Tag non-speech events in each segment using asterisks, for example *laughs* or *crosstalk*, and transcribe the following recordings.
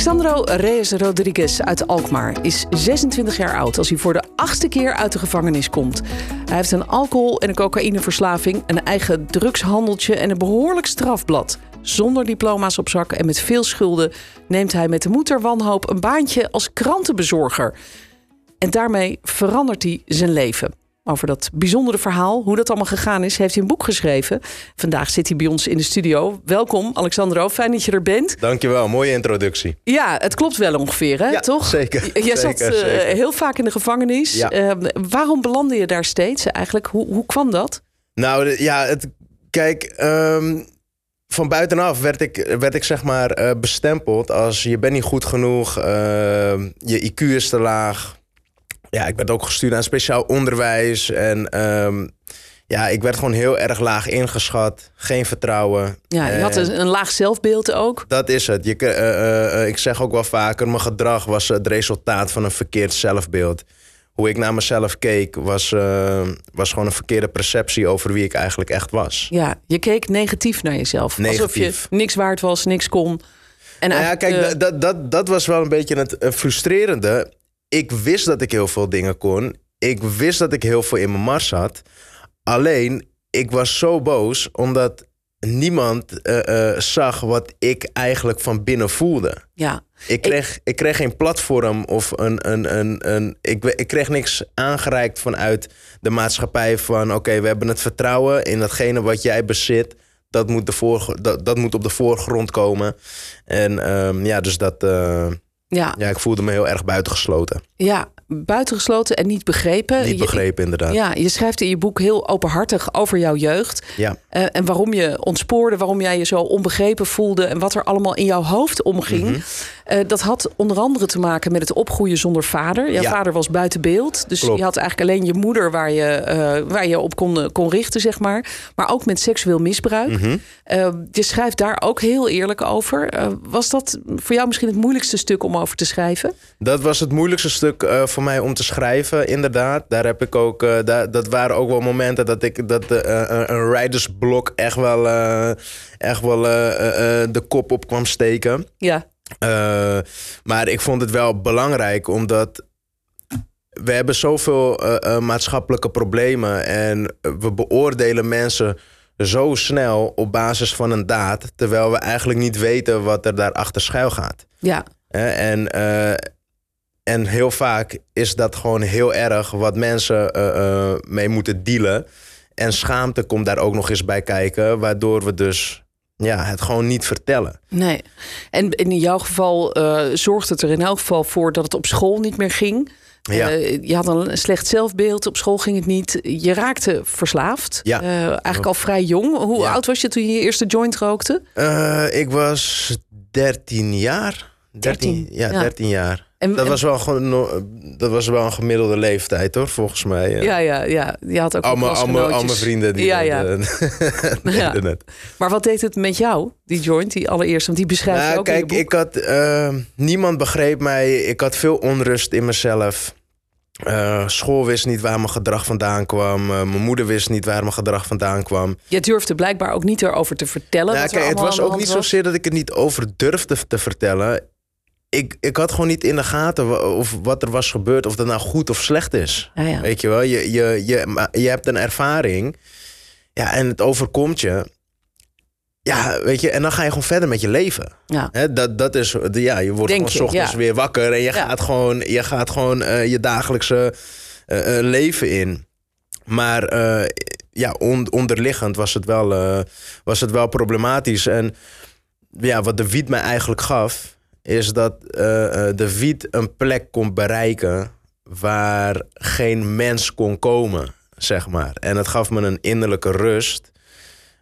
Alexandro Reyes Rodriguez uit Alkmaar is 26 jaar oud als hij voor de achtste keer uit de gevangenis komt. Hij heeft een alcohol- en een cocaïneverslaving, een eigen drugshandeltje en een behoorlijk strafblad. Zonder diploma's op zak en met veel schulden neemt hij met de moeder wanhoop een baantje als krantenbezorger. En daarmee verandert hij zijn leven. Over dat bijzondere verhaal, hoe dat allemaal gegaan is, heeft hij een boek geschreven. Vandaag zit hij bij ons in de studio. Welkom, Alexandro. Fijn dat je er bent. Dankjewel, mooie introductie. Ja, het klopt wel ongeveer, hè? Ja, toch? zeker, J- Jij zat eh, zeker. heel vaak in de gevangenis. Ja. Eh, waarom belandde je daar steeds eigenlijk? Hoe, hoe kwam dat? Nou de- ja, het, kijk, ehm, van buitenaf werd ik, werd ik zeg maar eh, bestempeld als je bent niet goed genoeg, ehm, je IQ is te laag. Ja, ik werd ook gestuurd aan speciaal onderwijs en ehm, ja, ik werd gewoon heel erg laag ingeschat, geen vertrouwen. Ja, je had En- een, een laag zelfbeeld ook. Dat is het. Je, eh, eh, ik zeg ook wel vaker, mijn gedrag was het resultaat van een verkeerd zelfbeeld. Hoe ik naar mezelf keek, was, was gewoon een verkeerde perceptie over wie ik eigenlijk echt was. Ja, je keek negatief naar jezelf. Alsof Negatief. je niks waard was, niks kon. En Nou ja, kijk, dat, dat, dat was wel een beetje het frustrerende. Ik wist dat ik heel veel dingen kon. Ik wist dat ik heel veel in mijn mars had. Alleen, ik was zo boos omdat niemand eh, eh, zag wat ik eigenlijk van binnen voelde. ja. Ik kreeg, ik kreeg geen platform of een. een, een, een ik, ik kreeg niks aangereikt vanuit de maatschappij van oké, we hebben het vertrouwen in datgene wat jij bezit. Dat moet, de voorgr- dat, dat moet op de voorgrond komen. En ehm, ja, dus dat. eh, Ja, ja, ik voelde me heel erg buitengesloten. ja, buitengesloten en niet begrepen. Niet begrepen, inderdaad. Ja, je schrijft in je boek heel openhartig over jouw jeugd. Ja. Eh, en waarom je ontspoorde, waarom jij je zo onbegrepen voelde en wat er allemaal in jouw hoofd omging. Mhm. Eh, dat had onder andere te maken met het opgroeien zonder vader. Jouw Ja. vader was buiten beeld. Dus Klopt. je had eigenlijk alleen je moeder waar je, eh, waar je op kon, kon richten, zeg maar. Maar ook met seksueel misbruik. Mhm. Eh, je schrijft daar ook heel eerlijk over. Eh, was dat voor jou misschien het moeilijkste stuk om over te schrijven? Dat was het moeilijkste stuk eh, voor mij om te schrijven, inderdaad. Daar heb ik ook, eh, daar, dat waren ook wel momenten dat ik dat eh, een ridersblok echt wel, eh, echt wel eh, eh, eh, de kop op kwam steken. Ja, Eh, maar ik vond het wel belangrijk omdat we hebben zoveel eh, eh, maatschappelijke problemen en we beoordelen mensen zo snel op basis van een daad, terwijl we eigenlijk niet weten wat er daarachter schuil gaat. ja, En, en heel vaak is dat gewoon heel erg wat mensen mee moeten dealen. En schaamte komt daar ook nog eens bij kijken, waardoor we dus ja, het gewoon niet vertellen. nee. En in jouw geval eh, zorgt het er in elk geval voor dat het op school niet meer ging. Ja. Eh, je had een slecht zelfbeeld, op school ging het niet. Je raakte verslaafd. Ja. Eh, eigenlijk al vrij jong. Hoe Ja. oud was je toen je je eerste joint rookte? Ik was 13 jaar. 13, 13, ja, ja. 13 jaar. En, Dat en- was, wel gewoon, dat was wel een gemiddelde leeftijd hoor, volgens mij. Ja. ja, ja, ja. Je had ook Al mijn- al mijn- al mijn klasgenootjes. vrienden die Ja, ja. eh, *laughs* Ja. Maar wat deed het met jou, die joint, die allereerste? Want die beschrijf je Nou, ook kijk, boek. ik had... eh, niemand begreep mij. Ik had veel onrust in mezelf. Eh, school wist niet waar mijn gedrag vandaan kwam. Eh, mijn moeder wist niet waar mijn gedrag vandaan kwam. Je durfde blijkbaar ook niet erover te vertellen. Nou, kijk, het allemaal was ook niet zozeer dat ik het niet over durfde te vertellen. Ik, ik had gewoon niet in de gaten of wat er was gebeurd, of dat nou goed of slecht is. Ja, ja. Weet je wel, je, je, je, je hebt een ervaring. Ja, en het overkomt je. Ja, weet je, en dan ga je gewoon verder met je leven. Ja. Hè, dat, dat is, ja, je wordt Denk gewoon je, ochtends ja. weer wakker en je Ja. gaat gewoon, je, gaat gewoon eh, je dagelijkse eh, eh, leven in. Maar ja, on- onderliggend was het, wel, was het wel problematisch. En ja, wat de wiet mij eigenlijk gaf, is dat eh, eh, de wiet een plek kon bereiken waar geen mens kon komen, zeg maar. En het gaf me een innerlijke rust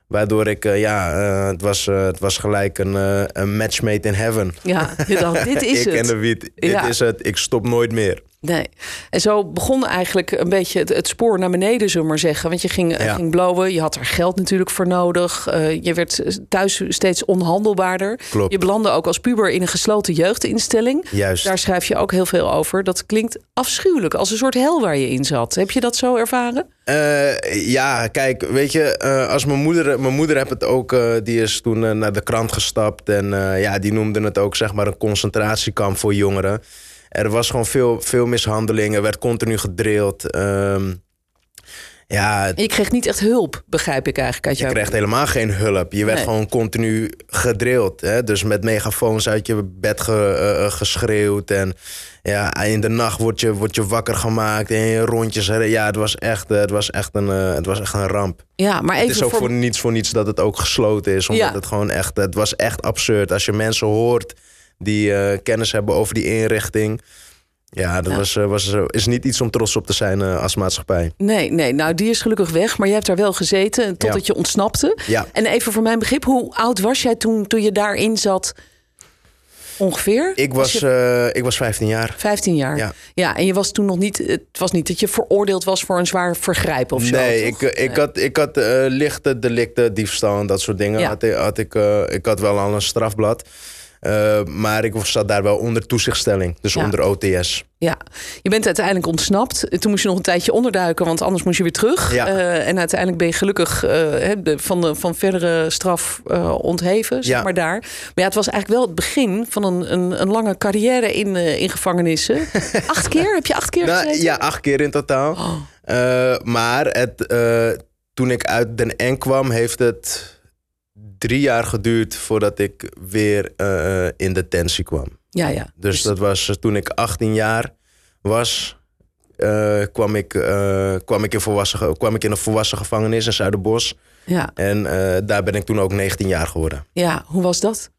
Waardoor ik, eh, ja, het, was, het was gelijk een, een match made in heaven. Ja, je dacht, dit is *laughs* ik het. en de wiet, dit Ja. is het. Ik stop nooit meer. Nee. En zo begon eigenlijk een beetje het, het spoor naar beneden, zullen we maar zeggen. Want je ging, Ja. ging blowen, je had er geld natuurlijk voor nodig. Eh, je werd thuis steeds onhandelbaarder. Klopt. Je belandde ook als puber in een gesloten jeugdinstelling. Juist. Daar schrijf je ook heel veel over. Dat klinkt afschuwelijk, als een soort hel waar je in zat. Heb je dat zo ervaren? Eh, ja, kijk, weet je, eh, als mijn moeder, mijn moeder heeft het ook, die is toen naar de krant gestapt en ja, die noemde het ook zeg maar een concentratiekamp voor jongeren. Er was gewoon veel, veel mishandeling, er werd continu gedrild. Ehm, ja, je kreeg niet echt hulp, begrijp ik eigenlijk uit je jou. kreeg helemaal geen hulp. Je werd Nee. gewoon continu gedrild. Hè? Dus met megafoons uit je bed ge- eh, eh, geschreeuwd. En ja, in de nacht word je, word je wakker gemaakt en je rondjes. Ja, het was echt, eh, het was echt, een, het was echt een ramp. Ja, maar even Het is ook voor... voor niets voor niets dat het ook gesloten is. Omdat Ja. het gewoon echt, het was echt absurd. Als je mensen hoort die eh, kennis hebben over die inrichting. Ja, dat Ja. Was, eh, was, eh, is niet iets om trots op te zijn als maatschappij. Nee, nee, nou die is gelukkig weg. Maar je hebt daar wel gezeten totdat je ontsnapte. Ja. En even voor mijn begrip, hoe oud was jij toen, toen je daarin zat? Ongeveer? Ik was, je ik was 15 jaar. 15 jaar. Ja. ja, en je was toen nog niet. Het was niet dat je veroordeeld was voor een zwaar vergrijp of zo. Nee, ik, ik had, ik had eh, lichte delicten, diefstal en dat soort dingen. Ja. Had, ik- had ik, ik had wel al een strafblad. Eh, maar ik zat daar wel onder toezichtstelling. Dus Ja. onder OTS. Ja, je bent uiteindelijk ontsnapt. Toen moest je nog een tijdje onderduiken, want anders moest je weer terug. Ja. Eh, en uiteindelijk ben je gelukkig eh, van, de, van verdere straf ontheven, zeg Ja. maar daar. Maar ja, het was eigenlijk wel het begin van een, een, een lange carrière in, in gevangenissen. *laughs* acht keer? Heb je acht keer Nou, gezeten? ja, acht keer in totaal. Oh. Maar het, toen ik uit Den N kwam, heeft het drie jaar geduurd voordat ik weer eh, in detentie kwam. Ja, ja. Dus dat was eh, toen ik 18 jaar was. eh, kwam, ik, kwam, ik in volwassen, kwam ik in een volwassen gevangenis in Zuiderbos. ja, En daar ben ik toen ook 19 jaar geworden. ja, hoe was dat?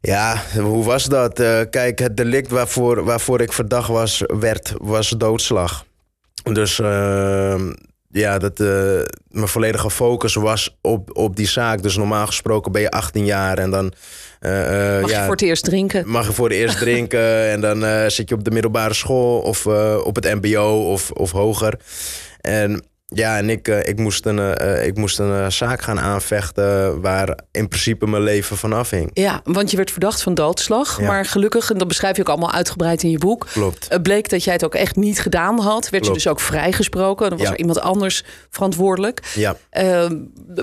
Ja, hoe was dat? Kijk, het delict waarvoor, waarvoor ik verdacht was, werd, was doodslag. Dus eh, ja, dat, eh, mijn volledige focus was op, op die zaak. Dus normaal gesproken ben je 18 jaar en dan... eh, eh, Mag ja, je voor het eerst drinken? mag je voor het eerst drinken *laughs* en dan zit je op de middelbare school of op het mbo of, of hoger. En ja, en ik, eh, ik moest een, eh, ik moest een eh, zaak gaan aanvechten waar in principe mijn leven van afhing. Ja, want je werd verdacht van doodslag. Ja. Maar gelukkig, en dat beschrijf je ook allemaal uitgebreid in je boek. Klopt. Het bleek dat jij het ook echt niet gedaan had. Werd je dus ook vrijgesproken. Dan was Ja. er iemand anders verantwoordelijk. Ja, Ehm,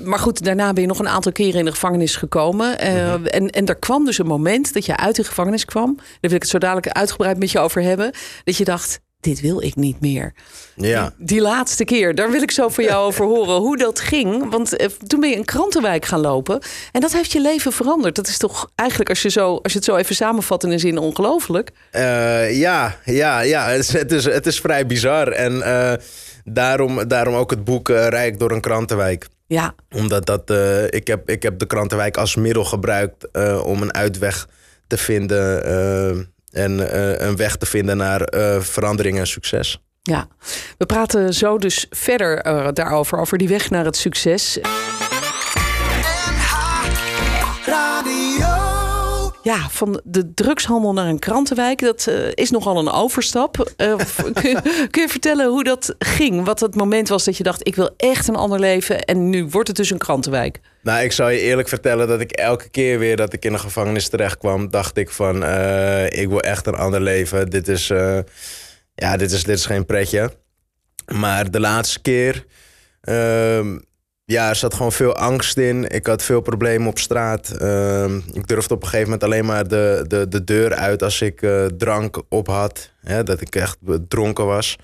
maar goed, daarna ben je nog een aantal keren in de gevangenis gekomen. Eh, Mhm. en, en er kwam dus een moment dat je uit de gevangenis kwam. Daar wil ik het zo dadelijk uitgebreid met je over hebben. Dat je dacht, dit wil ik niet meer. ja. Die laatste keer, daar wil ik zo van jou *laughs* over horen hoe dat ging. Want eh, toen ben je een krantenwijk gaan lopen. En dat heeft je leven veranderd. Dat is toch eigenlijk, als je, zo, als je het zo even samenvat in een zin, ongelooflijk. Eh, ja, ja, ja. Het is, het is, het is vrij bizar. En eh, daarom, daarom ook het boek Rijk door een krantenwijk. Ja, Omdat dat, ik, heb, ik heb de krantenwijk als middel gebruikt om een uitweg te vinden. En eh, een weg te vinden naar eh, verandering en succes. ja. We praten zo dus verder eh, daarover, over die weg naar het succes. Ja, van de drugshandel naar een krantenwijk, dat eh, is nogal een overstap. Eh, *laughs* kun, je, vertellen hoe dat ging? Wat het moment was dat je dacht, ik wil echt een ander leven en nu wordt het dus een krantenwijk. Nou, ik zal je eerlijk vertellen dat ik elke keer weer dat ik in de gevangenis terecht kwam, dacht ik van, eh, ik wil echt een ander leven. Dit is, ja, dit is, dit is geen pretje. Maar de laatste keer, ehm, ja, er zat gewoon veel angst in. Ik had veel problemen op straat. Ehm, ik durfde op een gegeven moment alleen maar de, de, de deur uit als ik eh, drank op had. Hè, dat ik echt dronken was.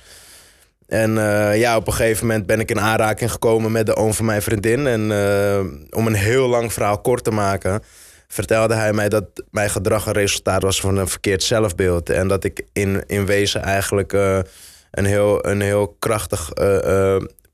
En eh, ja, op een gegeven moment ben ik in aanraking gekomen met de oom van mijn vriendin. En eh, om een heel lang verhaal kort te maken, vertelde hij mij dat mijn gedrag een resultaat was van een verkeerd zelfbeeld. En dat ik in, in wezen eigenlijk een, heel, een heel krachtig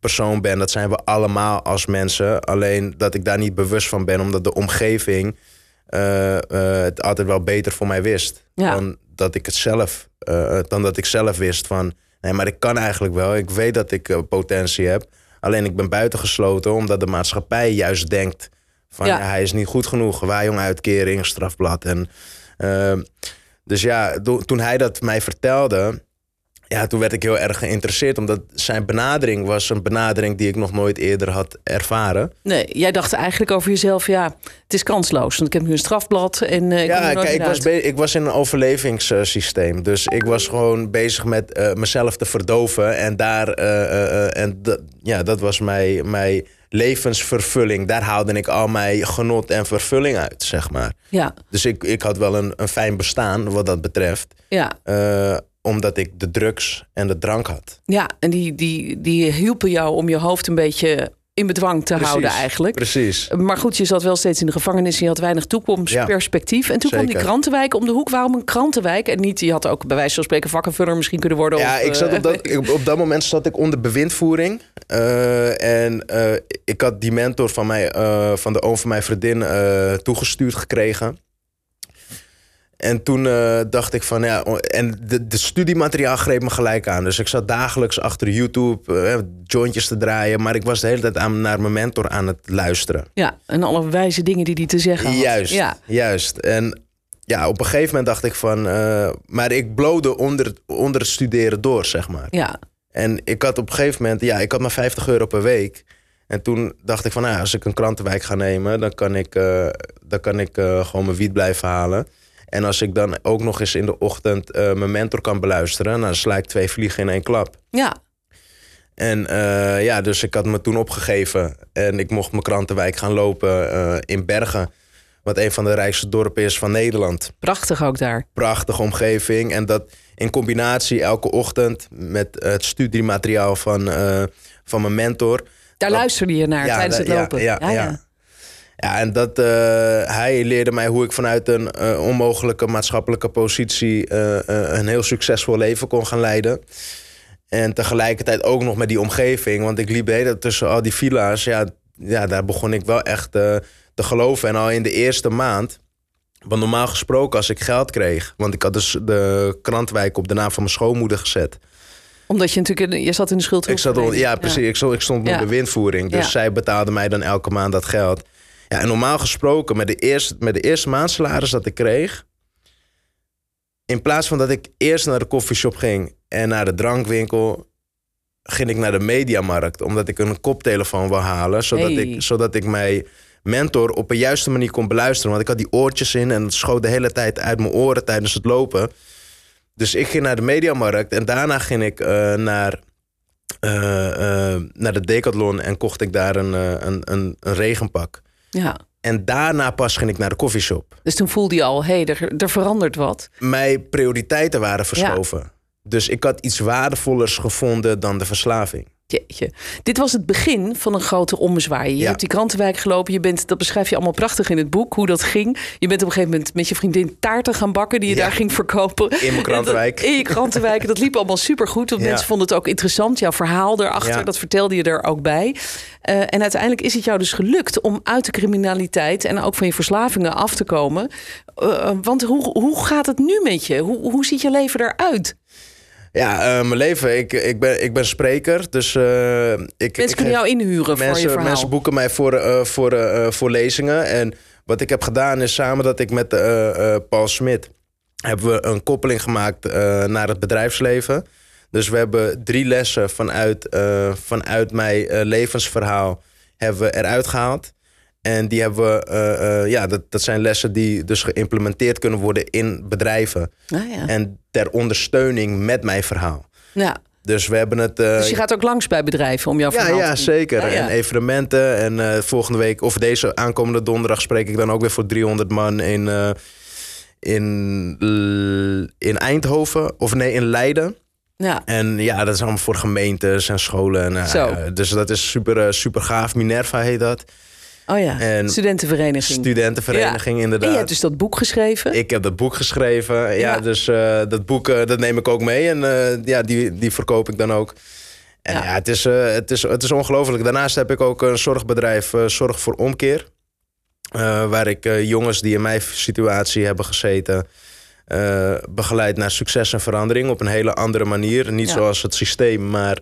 persoon ben. Dat zijn we allemaal als mensen. Alleen dat ik daar niet bewust van ben, omdat de omgeving eh, eh, het altijd wel beter voor mij wist. Ja. Dan dat ik het zelf, eh, dan dat ik zelf wist van. Nee, maar ik kan eigenlijk wel. Ik weet dat ik potentie heb. Alleen ik ben buitengesloten omdat de maatschappij juist denkt van Ja. hij is niet goed genoeg. Waaijong uitkering, strafblad. En, dus ja, toen hij dat mij vertelde, ja, toen werd ik heel erg geïnteresseerd. Omdat zijn benadering was een benadering die ik nog nooit eerder had ervaren. Nee, jij dacht eigenlijk over jezelf, ja, het is kansloos. Want ik heb nu een strafblad en eh, ik Ja, kijk, ik was, ik was in een overlevingssysteem. Dus ik was gewoon bezig met eh, mezelf te verdoven. En, daar, eh, en ja, dat was mijn, mijn levensvervulling. Daar haalde ik al mijn genot en vervulling uit, zeg maar. Ja, Dus ik, ik had wel een, een fijn bestaan wat dat betreft. ja, omdat ik de drugs en de drank had. ja. En die, die, die hielpen jou om je hoofd een beetje in bedwang te Precies, houden eigenlijk. Precies. Maar goed, je zat wel steeds in de gevangenis en je had weinig toekomstperspectief. en toen kwam die krantenwijk om de hoek. Waarom een krantenwijk? En niet, je had ook bij wijze van spreken vakkenvuller misschien kunnen worden. Ja, of, ik zat eh, op, dat, ik- op dat moment zat ik onder bewindvoering. Eh, en eh, ik had die mentor van, mij, eh, van de oom van mijn vriendin eh, toegestuurd gekregen. En toen eh, dacht ik van ja, en de, de studiemateriaal greep me gelijk aan. Dus ik zat dagelijks achter YouTube eh, jointjes te draaien. Maar ik was de hele tijd aan, naar mijn mentor aan het luisteren. Ja, en alle wijze dingen die hij te zeggen had. Juist, Ja, juist. En ja, op een gegeven moment dacht ik van... eh, maar ik blode onder, onder het studeren door, zeg maar. ja, En ik had op een gegeven moment, ja, ik had maar 50 euro per week. En toen dacht ik van, nou, als ik een krantenwijk ga nemen, dan kan ik, dan kan ik gewoon mijn wiet blijven halen. En als ik dan ook nog eens in de ochtend eh, mijn mentor kan beluisteren, nou, dan sla ik twee vliegen in één klap. ja. En eh, ja, dus ik had me toen opgegeven en ik mocht mijn krantenwijk gaan lopen eh, in Bergen. Wat een van de rijkste dorpen is van Nederland Prachtig ook daar. prachtige omgeving. En dat in combinatie elke ochtend met het studiemateriaal van, van mijn mentor. Daar Dat- luisterde je naar Ja, tijdens het ja, lopen. ja, ja. Ja, en dat, eh, hij leerde mij hoe ik vanuit een eh, onmogelijke maatschappelijke positie eh, een heel succesvol leven kon gaan leiden. En tegelijkertijd ook nog met die omgeving. Want ik liep de tussen al die villa's. Ja, ja daar begon ik wel echt te geloven. En al in de eerste maand. Want normaal gesproken als ik geld kreeg. Want ik had dus de krantwijk op de naam van mijn schoonmoeder gezet. Omdat je natuurlijk, in- je zat in de schuld. Ik zat ja, precies. Ik stond, ik stond Ja. op bewindvoering. Dus Ja. zij betaalde mij dan elke maand dat geld. Ja, en normaal gesproken, met de eerste, met de eerste maandsalaris dat ik kreeg... in plaats van dat ik eerst naar de koffieshop ging en naar de drankwinkel... ging ik naar de mediamarkt, omdat ik een koptelefoon wou halen... zodat, Hey. ik, zodat ik mijn mentor op een juiste manier kon beluisteren. Want ik had die oortjes in en het schoot de hele tijd uit mijn oren tijdens het lopen... Dus ik ging naar de Mediamarkt en daarna ging ik eh, naar, eh, eh, naar de Decathlon en kocht ik daar een, een, een, een regenpak. Ja. En daarna pas ging ik naar de koffieshop. Dus toen voelde je al, hé, hey, er, er verandert wat. Mijn prioriteiten waren verschoven. Dus ik had iets waardevollers gevonden dan de verslaving. Jeetje. Dit was het begin van een grote ommezwaai. Je Ja. hebt die krantenwijk gelopen. Je bent, dat beschrijf je allemaal prachtig in het boek, hoe dat ging. Je bent op een gegeven moment met je vriendin taarten gaan bakken... die je Ja. daar ging verkopen. In mijn krantenwijk. En dat- In je krantenwijk. Dat liep allemaal supergoed. Want Ja. mensen vonden het ook interessant. Jouw verhaal erachter, dat vertelde je er ook bij. Eh, en uiteindelijk is het jou dus gelukt om uit de criminaliteit... en ook van je verslavingen af te komen. Eh, want hoe, hoe gaat het nu met je? Hoe, hoe ziet je leven eruit? Ja, eh, mijn leven. Ik, ik, ben, ik ben spreker. Dus eh, ik, ik Mensen kunnen geef- jou inhuren voor je mensen, verhaal. mensen boeken mij voor, eh, voor, voor lezingen. En wat ik heb gedaan is samen dat ik met Paul Smit... hebben we een koppeling gemaakt naar het bedrijfsleven. Dus we hebben drie lessen vanuit, vanuit mijn levensverhaal hebben we eruit gehaald. En die hebben we, eh, eh, ja, dat, dat zijn lessen die dus geïmplementeerd kunnen worden in bedrijven. Ah, ja. En ter ondersteuning met mijn verhaal. ja. Dus we hebben het. eh, Dus je gaat ook langs bij bedrijven om jouw ja, verhaal ja, te doen? zeker. Ja, ja. En evenementen. En volgende week, of deze aankomende donderdag, spreek ik dan ook weer voor 300 man in, in, in Eindhoven. Of nee, in Leiden. Ja. En ja, dat is allemaal voor gemeentes en scholen. En, Zo. dus dat is super, super gaaf. Minerva heet dat. Oh ja, En studentenvereniging. Studentenvereniging, En inderdaad. je hebt dus dat boek geschreven. Ik heb dat boek geschreven. Ja, Ja. dus eh, dat boek eh, dat neem ik ook mee. En eh, ja, die, die verkoop ik dan ook. En Ja. ja, het, is, het, is, het is ongelooflijk. Daarnaast heb ik ook een zorgbedrijf, Zorg voor Omkeer. Waar ik jongens die in mijn situatie hebben gezeten... begeleid naar succes en verandering op een hele andere manier. Niet zoals het systeem, maar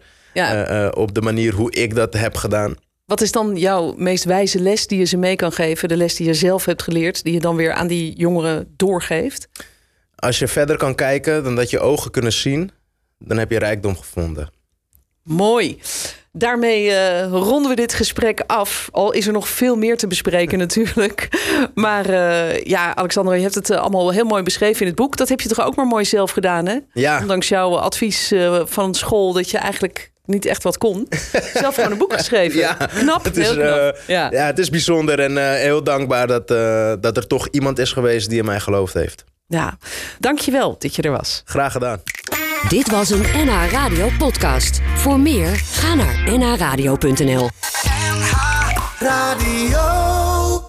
op de manier hoe ik dat heb gedaan. Wat is dan jouw meest wijze les die je ze mee kan geven? De les die je zelf hebt geleerd, die je dan weer aan die jongeren doorgeeft? Als je verder kan kijken dan dat je ogen kunnen zien, dan heb je rijkdom gevonden. Mooi. Daarmee eh, ronden we dit gesprek af. Al is er nog veel meer te bespreken *laughs* natuurlijk. Maar eh, ja, Alexander, je hebt het eh, allemaal heel mooi beschreven in het boek. Dat heb je toch ook maar mooi zelf gedaan, hè? Ja, Ondanks jouw advies van school dat je eigenlijk niet echt wat kon. *laughs* Zelf gewoon een boek geschreven. Ja, knap, het is, heel knap. eh, ja. ja, het is bijzonder en eh, heel dankbaar dat, eh, dat er toch iemand is geweest die in mij geloofd heeft. ja, dankjewel dat je er was. Graag gedaan. Dit was een NH Radio podcast. Voor meer, ga naar nhradio.nl. Radio.